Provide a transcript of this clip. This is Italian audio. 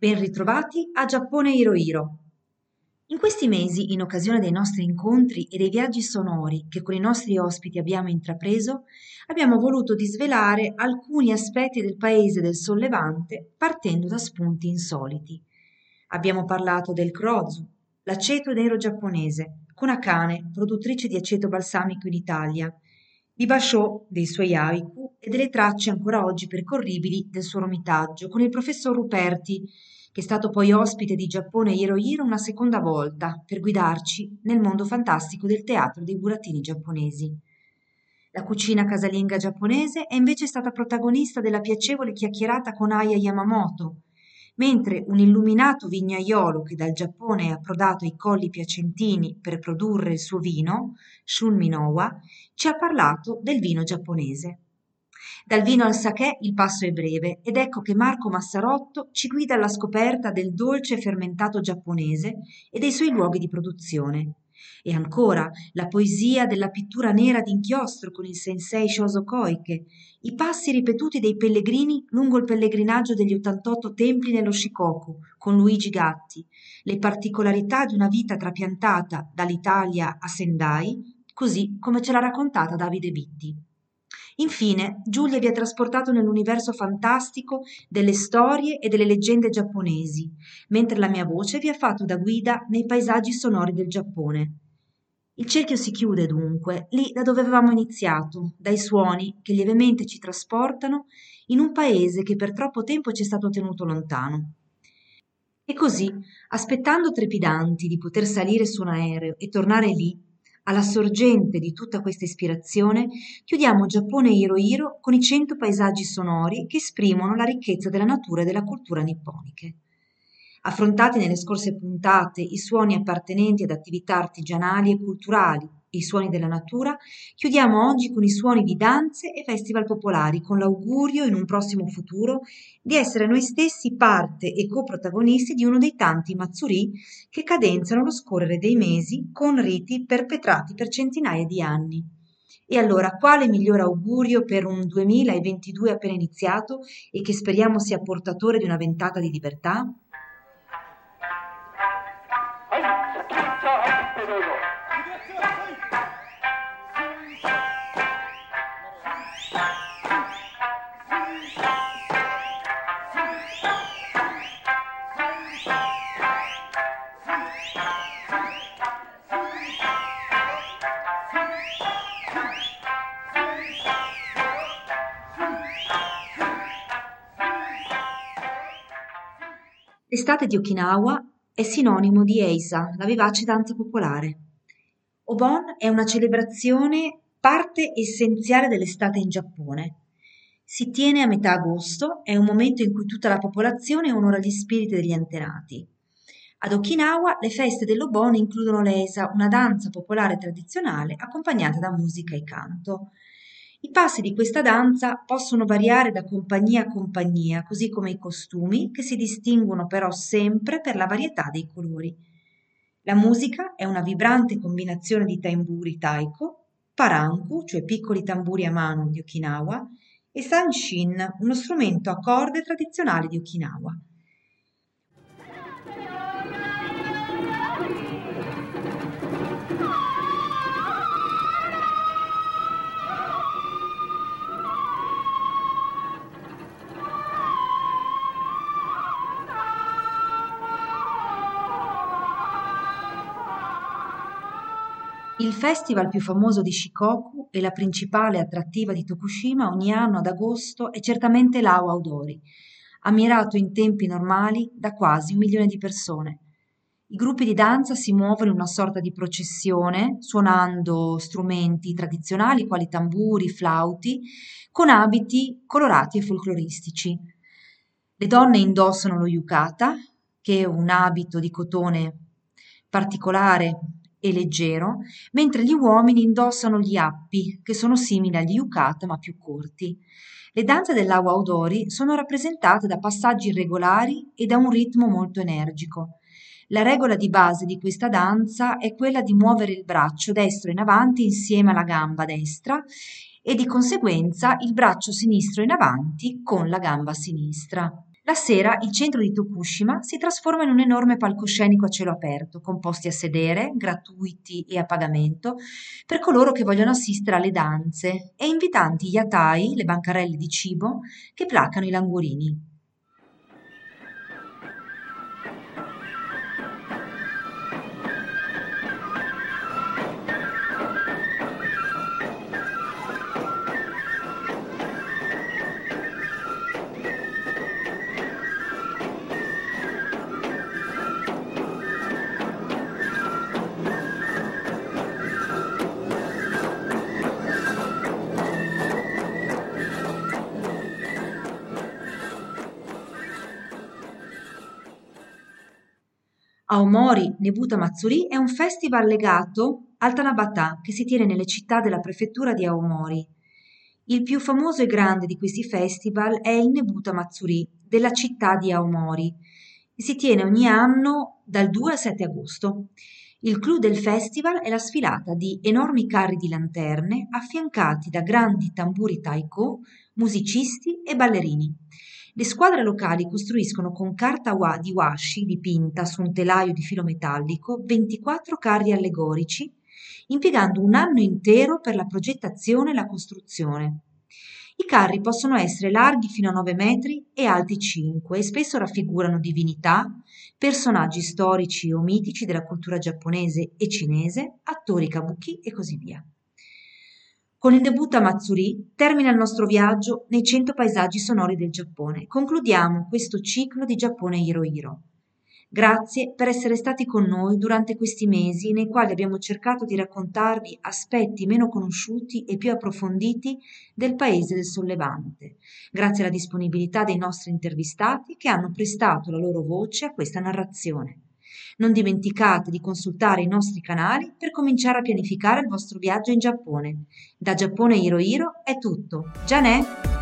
Ben ritrovati a Giappone Hiro Hiro. In questi mesi, in occasione dei nostri incontri e dei viaggi sonori che con i nostri ospiti abbiamo intrapreso, abbiamo voluto disvelare alcuni aspetti del paese del sollevante partendo da spunti insoliti. Abbiamo parlato del Krozu, l'aceto nero giapponese, con Akane, produttrice di aceto balsamico in Italia, di Basciò, dei suoi haiku e delle tracce ancora oggi percorribili del suo romitaggio, con il professor Ruperti, che è stato poi ospite di Giappone Hiro Hiro una seconda volta per guidarci nel mondo fantastico del teatro dei burattini giapponesi. La cucina casalinga giapponese è invece stata protagonista della piacevole chiacchierata con Aya Yamamoto, mentre un illuminato vignaiolo che dal Giappone è approdato ai colli piacentini per produrre il suo vino, Shun Minowa, ci ha parlato del vino giapponese. Dal vino al sake il passo è breve ed ecco che Marco Massarotto ci guida alla scoperta del dolce fermentato giapponese e dei suoi luoghi di produzione. E ancora la poesia della pittura nera d'inchiostro con il sensei Shoso Koike, i passi ripetuti dei pellegrini lungo il pellegrinaggio degli 88 templi nello Shikoku con Luigi Gatti, le particolarità di una vita trapiantata dall'Italia a Sendai, così come ce l'ha raccontata Davide Vitti. Infine, Giulia vi ha trasportato nell'universo fantastico delle storie e delle leggende giapponesi, mentre la mia voce vi ha fatto da guida nei paesaggi sonori del Giappone. Il cerchio si chiude dunque, lì da dove avevamo iniziato, dai suoni che lievemente ci trasportano in un paese che per troppo tempo ci è stato tenuto lontano. E così, aspettando trepidanti di poter salire su un aereo e tornare lì, alla sorgente di tutta questa ispirazione, chiudiamo Giappone Hiro Hiro con i cento paesaggi sonori che esprimono la ricchezza della natura e della cultura nipponiche. Affrontati nelle scorse puntate i suoni appartenenti ad attività artigianali e culturali i suoni della natura, chiudiamo oggi con i suoni di danze e festival popolari, con l'augurio in un prossimo futuro di essere noi stessi parte e coprotagonisti di uno dei tanti mazzuri che cadenzano lo scorrere dei mesi con riti perpetrati per centinaia di anni. E allora, quale migliore augurio per un 2022 appena iniziato e che speriamo sia portatore di una ventata di libertà? L'estate di Okinawa è sinonimo di Eisa, la vivace danza popolare. Obon è una celebrazione parte essenziale dell'estate in Giappone. Si tiene a metà agosto, è un momento in cui tutta la popolazione onora gli spiriti degli antenati. Ad Okinawa le feste dell'Obon includono l'Eisa, una danza popolare tradizionale accompagnata da musica e canto. I passi di questa danza possono variare da compagnia a compagnia, così come i costumi, che si distinguono però sempre per la varietà dei colori. La musica è una vibrante combinazione di tamburi taiko, paranku, cioè piccoli tamburi a mano di Okinawa, e sanshin, uno strumento a corde tradizionale di Okinawa. Il festival più famoso di Shikoku e la principale attrattiva di Tokushima ogni anno ad agosto è certamente l'Awa Odori, ammirato in tempi normali da quasi un milione di persone. I gruppi di danza si muovono in una sorta di processione, suonando strumenti tradizionali quali tamburi, flauti, con abiti colorati e folcloristici. Le donne indossano lo yukata, che è un abito di cotone particolare e leggero, mentre gli uomini indossano gli appi, che sono simili agli yukata ma più corti. Le danze dell'Awa Odori sono rappresentate da passaggi irregolari e da un ritmo molto energico. La regola di base di questa danza è quella di muovere il braccio destro in avanti insieme alla gamba destra e di conseguenza il braccio sinistro in avanti con la gamba sinistra. La sera il centro di Tokushima si trasforma in un enorme palcoscenico a cielo aperto, con posti a sedere, gratuiti e a pagamento, per coloro che vogliono assistere alle danze, e invitanti yatai, le bancarelle di cibo, che placano i languorini. Aomori Nebuta Matsuri è un festival legato al Tanabata che si tiene nelle città della prefettura di Aomori. Il più famoso e grande di questi festival è il Nebuta Matsuri della città di Aomori e si tiene ogni anno dal 2 al 7 agosto. Il clou del festival è la sfilata di enormi carri di lanterne affiancati da grandi tamburi taiko, musicisti e ballerini. Le squadre locali costruiscono con carta di washi dipinta su un telaio di filo metallico 24 carri allegorici, impiegando un anno intero per la progettazione e la costruzione. I carri possono essere larghi fino a 9 metri e alti 5 e spesso raffigurano divinità, personaggi storici o mitici della cultura giapponese e cinese, attori kabuki e così via. Con il debutto a Matsuri termina il nostro viaggio nei 100 paesaggi sonori del Giappone. Concludiamo questo ciclo di Giappone Hiro Hiro. Grazie per essere stati con noi durante questi mesi nei quali abbiamo cercato di raccontarvi aspetti meno conosciuti e più approfonditi del paese del sollevante, grazie alla disponibilità dei nostri intervistati che hanno prestato la loro voce a questa narrazione. Non dimenticate di consultare i nostri canali per cominciare a pianificare il vostro viaggio in Giappone. Da Giappone Hiro Hiro è tutto. Gianè!